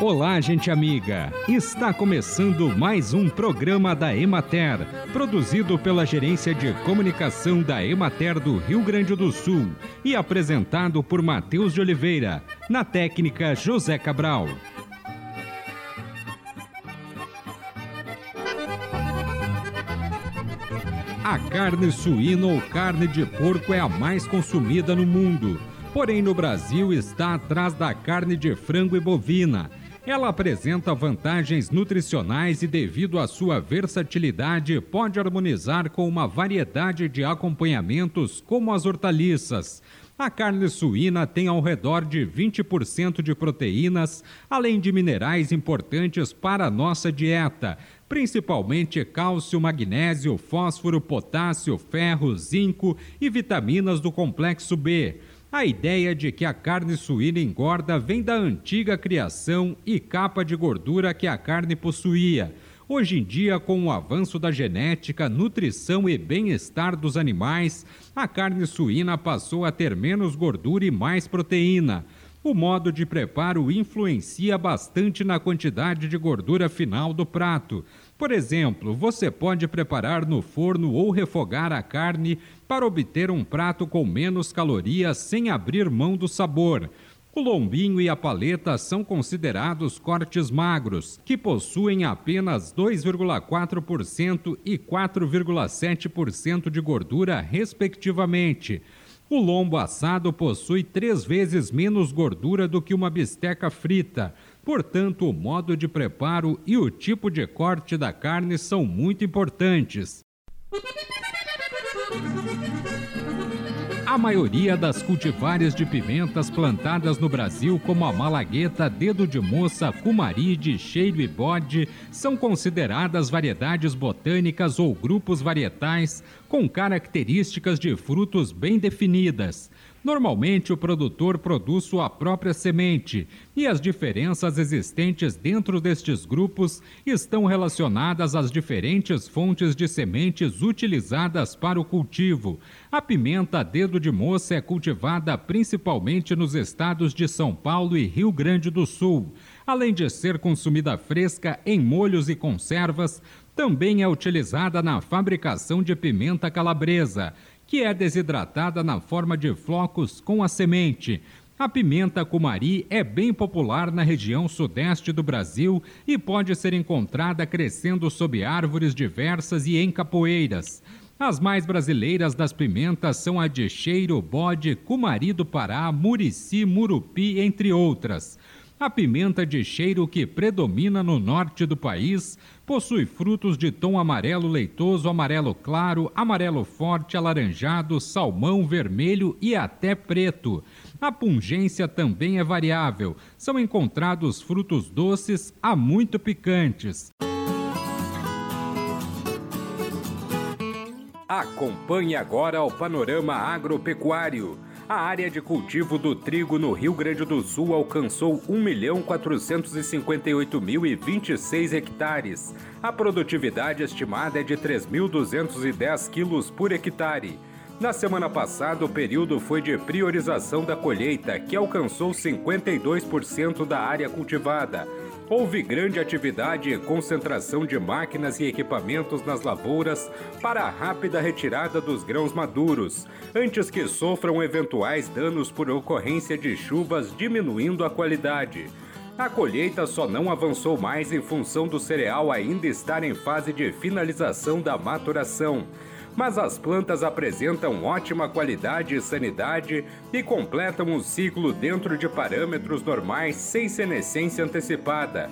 Olá, gente amiga! Está começando mais um programa da Emater, produzido pela Gerência de Comunicação da Emater do Rio Grande do Sul e apresentado por Matheus de Oliveira, na técnica José Cabral. A carne suína ou carne de porco é a mais consumida no mundo. Porém, no Brasil está atrás da carne de frango e bovina ela apresenta vantagens nutricionais e, devido à sua versatilidade, pode harmonizar com uma variedade de acompanhamentos, como as hortaliças. A carne suína tem ao redor de 20% de proteínas, além de minerais importantes para a nossa dieta, principalmente cálcio, magnésio, fósforo, potássio, ferro, zinco e vitaminas do complexo B. A ideia de que a carne suína engorda vem da antiga criação e capa de gordura que a carne possuía. Hoje em dia, com o avanço da genética, nutrição e bem-estar dos animais, a carne suína passou a ter menos gordura e mais proteína. O modo de preparo influencia bastante na quantidade de gordura final do prato. Por exemplo, você pode preparar no forno ou refogar a carne para obter um prato com menos calorias sem abrir mão do sabor. O lombinho e a paleta são considerados cortes magros, que possuem apenas 2,4% e 4,7% de gordura, respectivamente. O lombo assado possui três vezes menos gordura do que uma bisteca frita. Portanto, o modo de preparo e o tipo de corte da carne são muito importantes. A maioria das cultivares de pimentas plantadas no Brasil, como a malagueta, dedo de moça, cumaride, cheiro e bode, são consideradas variedades botânicas ou grupos varietais com características de frutos bem definidas. Normalmente, o produtor produz sua própria semente e as diferenças existentes dentro destes grupos estão relacionadas às diferentes fontes de sementes utilizadas para o cultivo. A pimenta dedo de moça é cultivada principalmente nos estados de São Paulo e Rio Grande do Sul. Além de ser consumida fresca em molhos e conservas, também é utilizada na fabricação de pimenta calabresa que é desidratada na forma de flocos com a semente. A pimenta cumari é bem popular na região sudeste do Brasil e pode ser encontrada crescendo sob árvores diversas e em capoeiras. As mais brasileiras das pimentas são a de cheiro, bode, cumari do Pará, murici, murupi, entre outras. A pimenta de cheiro que predomina no norte do país possui frutos de tom amarelo leitoso, amarelo claro, amarelo forte, alaranjado, salmão, vermelho e até preto. A pungência também é variável. São encontrados frutos doces a muito picantes. Acompanhe agora o panorama agropecuário. A área de cultivo do trigo no Rio Grande do Sul alcançou 1.458.026 hectares. A produtividade estimada é de 3.210 quilos por hectare. Na semana passada, o período foi de priorização da colheita, que alcançou 52% da área cultivada. Houve grande atividade e concentração de máquinas e equipamentos nas lavouras para a rápida retirada dos grãos maduros, antes que sofram eventuais danos por ocorrência de chuvas, diminuindo a qualidade. A colheita só não avançou mais em função do cereal ainda estar em fase de finalização da maturação mas as plantas apresentam ótima qualidade e sanidade e completam o ciclo dentro de parâmetros normais sem senescência antecipada.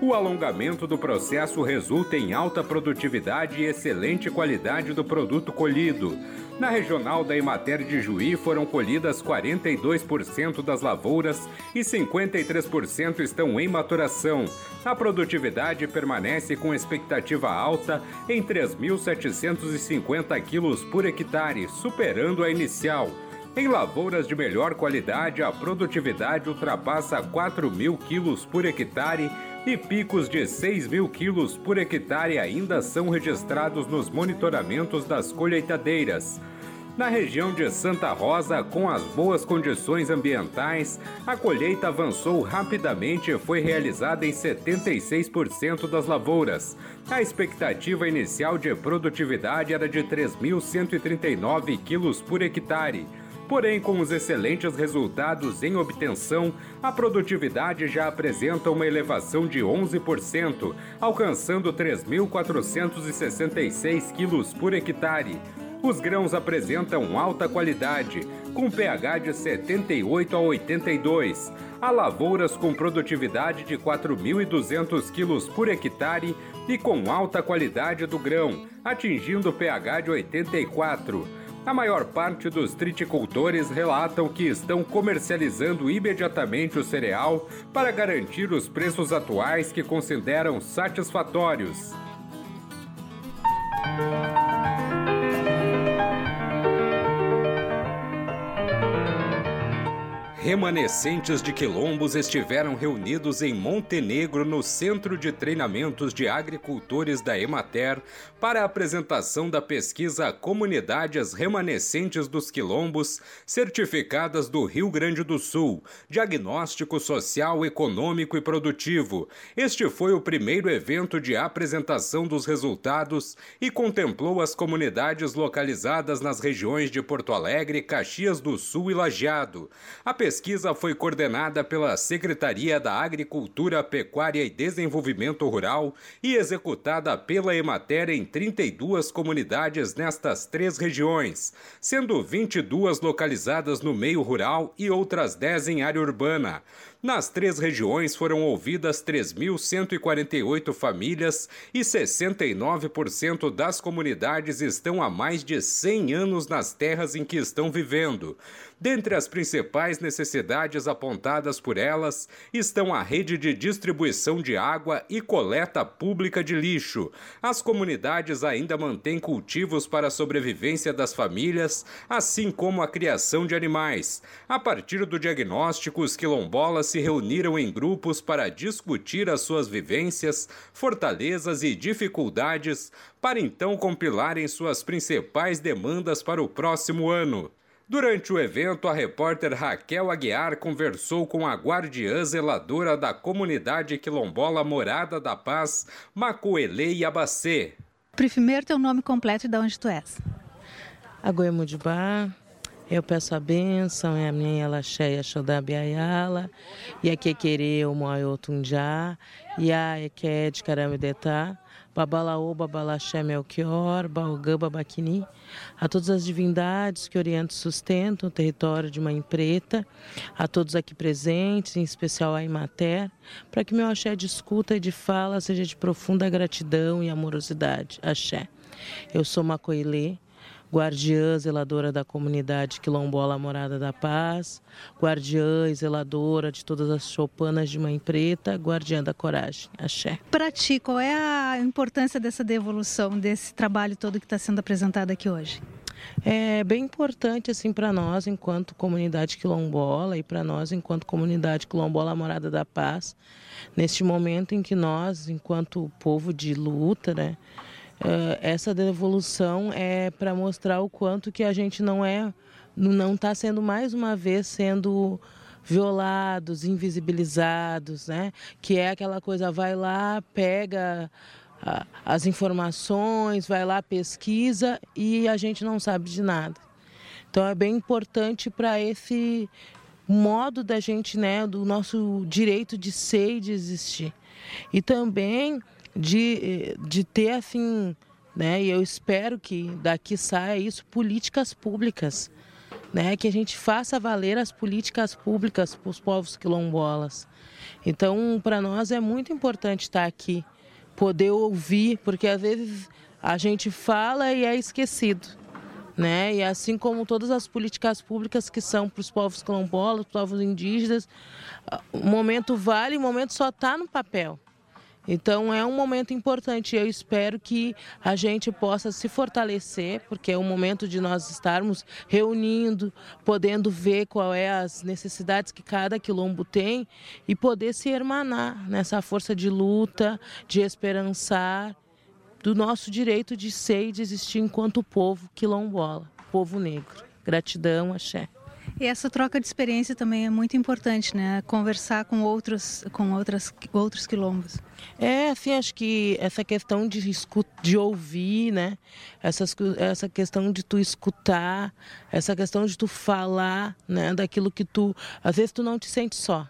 O alongamento do processo resulta em alta produtividade e excelente qualidade do produto colhido. Na regional da Emater de Juí foram colhidas 42% das lavouras e 53% estão em maturação. A produtividade permanece com expectativa alta em 3.750 quilos por hectare, superando a inicial. Em lavouras de melhor qualidade, a produtividade ultrapassa 4 mil quilos por hectare e picos de 6 mil quilos por hectare ainda são registrados nos monitoramentos das colheitadeiras. Na região de Santa Rosa, com as boas condições ambientais, a colheita avançou rapidamente e foi realizada em 76% das lavouras. A expectativa inicial de produtividade era de 3.139 quilos por hectare. Porém, com os excelentes resultados em obtenção, a produtividade já apresenta uma elevação de 11%, alcançando 3.466 quilos por hectare. Os grãos apresentam alta qualidade, com pH de 78 a 82. Há lavouras com produtividade de 4.200 quilos por hectare e com alta qualidade do grão, atingindo pH de 84. A maior parte dos triticultores relatam que estão comercializando imediatamente o cereal para garantir os preços atuais que consideram satisfatórios. Remanescentes de quilombos estiveram reunidos em Montenegro no Centro de Treinamentos de Agricultores da Emater para a apresentação da pesquisa Comunidades Remanescentes dos Quilombos, certificadas do Rio Grande do Sul, Diagnóstico Social, Econômico e Produtivo. Este foi o primeiro evento de apresentação dos resultados e contemplou as comunidades localizadas nas regiões de Porto Alegre, Caxias do Sul e Lajeado. A pesquisa foi coordenada pela Secretaria da Agricultura, Pecuária e Desenvolvimento Rural e executada pela Emater em 32 comunidades nestas três regiões, sendo 22 localizadas no meio rural e outras 10 em área urbana. Nas três regiões foram ouvidas 3.148 famílias e 69% das comunidades estão há mais de 100 anos nas terras em que estão vivendo. Dentre as principais necessidades apontadas por elas estão a rede de distribuição de água e coleta pública de lixo. As comunidades ainda mantêm cultivos para a sobrevivência das famílias, assim como a criação de animais. A partir do diagnóstico, os quilombolas se reuniram em grupos para discutir as suas vivências, fortalezas e dificuldades, para então compilarem suas principais demandas para o próximo ano. Durante o evento, a repórter Raquel Aguiar conversou com a guardiã zeladora da comunidade quilombola Morada da Paz, Macoelê e Abacê. Primeiro, teu nome completo e de onde tu és. Agoemudibá, eu peço a bênção, é a minha Elaxéia Xodabiayala, e a Kekere, Moaiotunjá, e a Eke de Babalaô, Babalaxé Melchior, Baogã, Babaquini, a todas as divindades que orientam e sustentam o território de Mãe Preta, a todos aqui presentes, em especial a Imater, para que meu axé de escuta e de fala seja de profunda gratidão e amorosidade. Axé. Eu sou Macoilê, guardiã zeladora da comunidade quilombola Morada da Paz, guardiã e zeladora de todas as chopanas de Mãe Preta, guardiã da coragem. Axé. Para ti, qual é a importância dessa devolução, desse trabalho todo que está sendo apresentado aqui hoje? É bem importante assim para nós enquanto comunidade quilombola e para nós enquanto comunidade quilombola Morada da Paz, neste momento em que nós, enquanto povo de luta, né, Uh, essa devolução é para mostrar o quanto que a gente não é, não está sendo mais uma vez sendo violados, invisibilizados, né? Que é aquela coisa, vai lá, pega as informações, vai lá, pesquisa e a gente não sabe de nada. Então é bem importante para esse modo da gente, né, do nosso direito de ser e de existir. E também de, de ter assim, né? E eu espero que daqui saia isso, políticas públicas, né? Que a gente faça valer as políticas públicas para os povos quilombolas. Então, para nós é muito importante estar aqui, poder ouvir, porque às vezes a gente fala e é esquecido. Né? E assim como todas as políticas públicas que são para os povos quilombolas, povos indígenas, o momento vale, o momento só está no papel. Então é um momento importante. Eu espero que a gente possa se fortalecer, porque é um momento de nós estarmos reunindo, podendo ver qual é as necessidades que cada quilombo tem e poder se hermanar nessa força de luta, de esperançar do nosso direito de ser e de existir enquanto povo quilombola. povo negro. Gratidão, axé. E essa troca de experiência também é muito importante, né? Conversar com outros, com outras, outros quilombos. É, assim, acho que essa questão de, escutar, de ouvir, né? Essas, essa questão de tu escutar, essa questão de tu falar, né? Daquilo que tu... Às vezes tu não te sente só.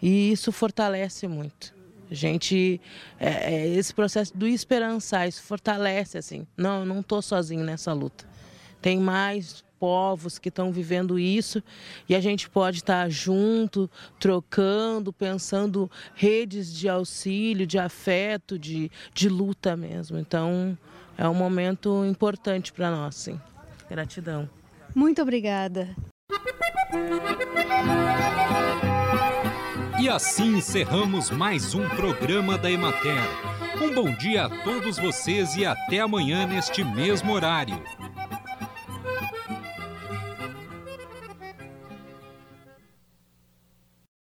E isso fortalece muito. A gente, é, é, esse processo do esperançar, isso fortalece, assim. Não, eu não estou sozinho nessa luta. Tem mais povos que estão vivendo isso e a gente pode estar junto, trocando, pensando redes de auxílio, de afeto, de, de luta mesmo. Então é um momento importante para nós, sim. Gratidão. Muito obrigada. E assim encerramos mais um programa da Emater. Um bom dia a todos vocês e até amanhã neste mesmo horário.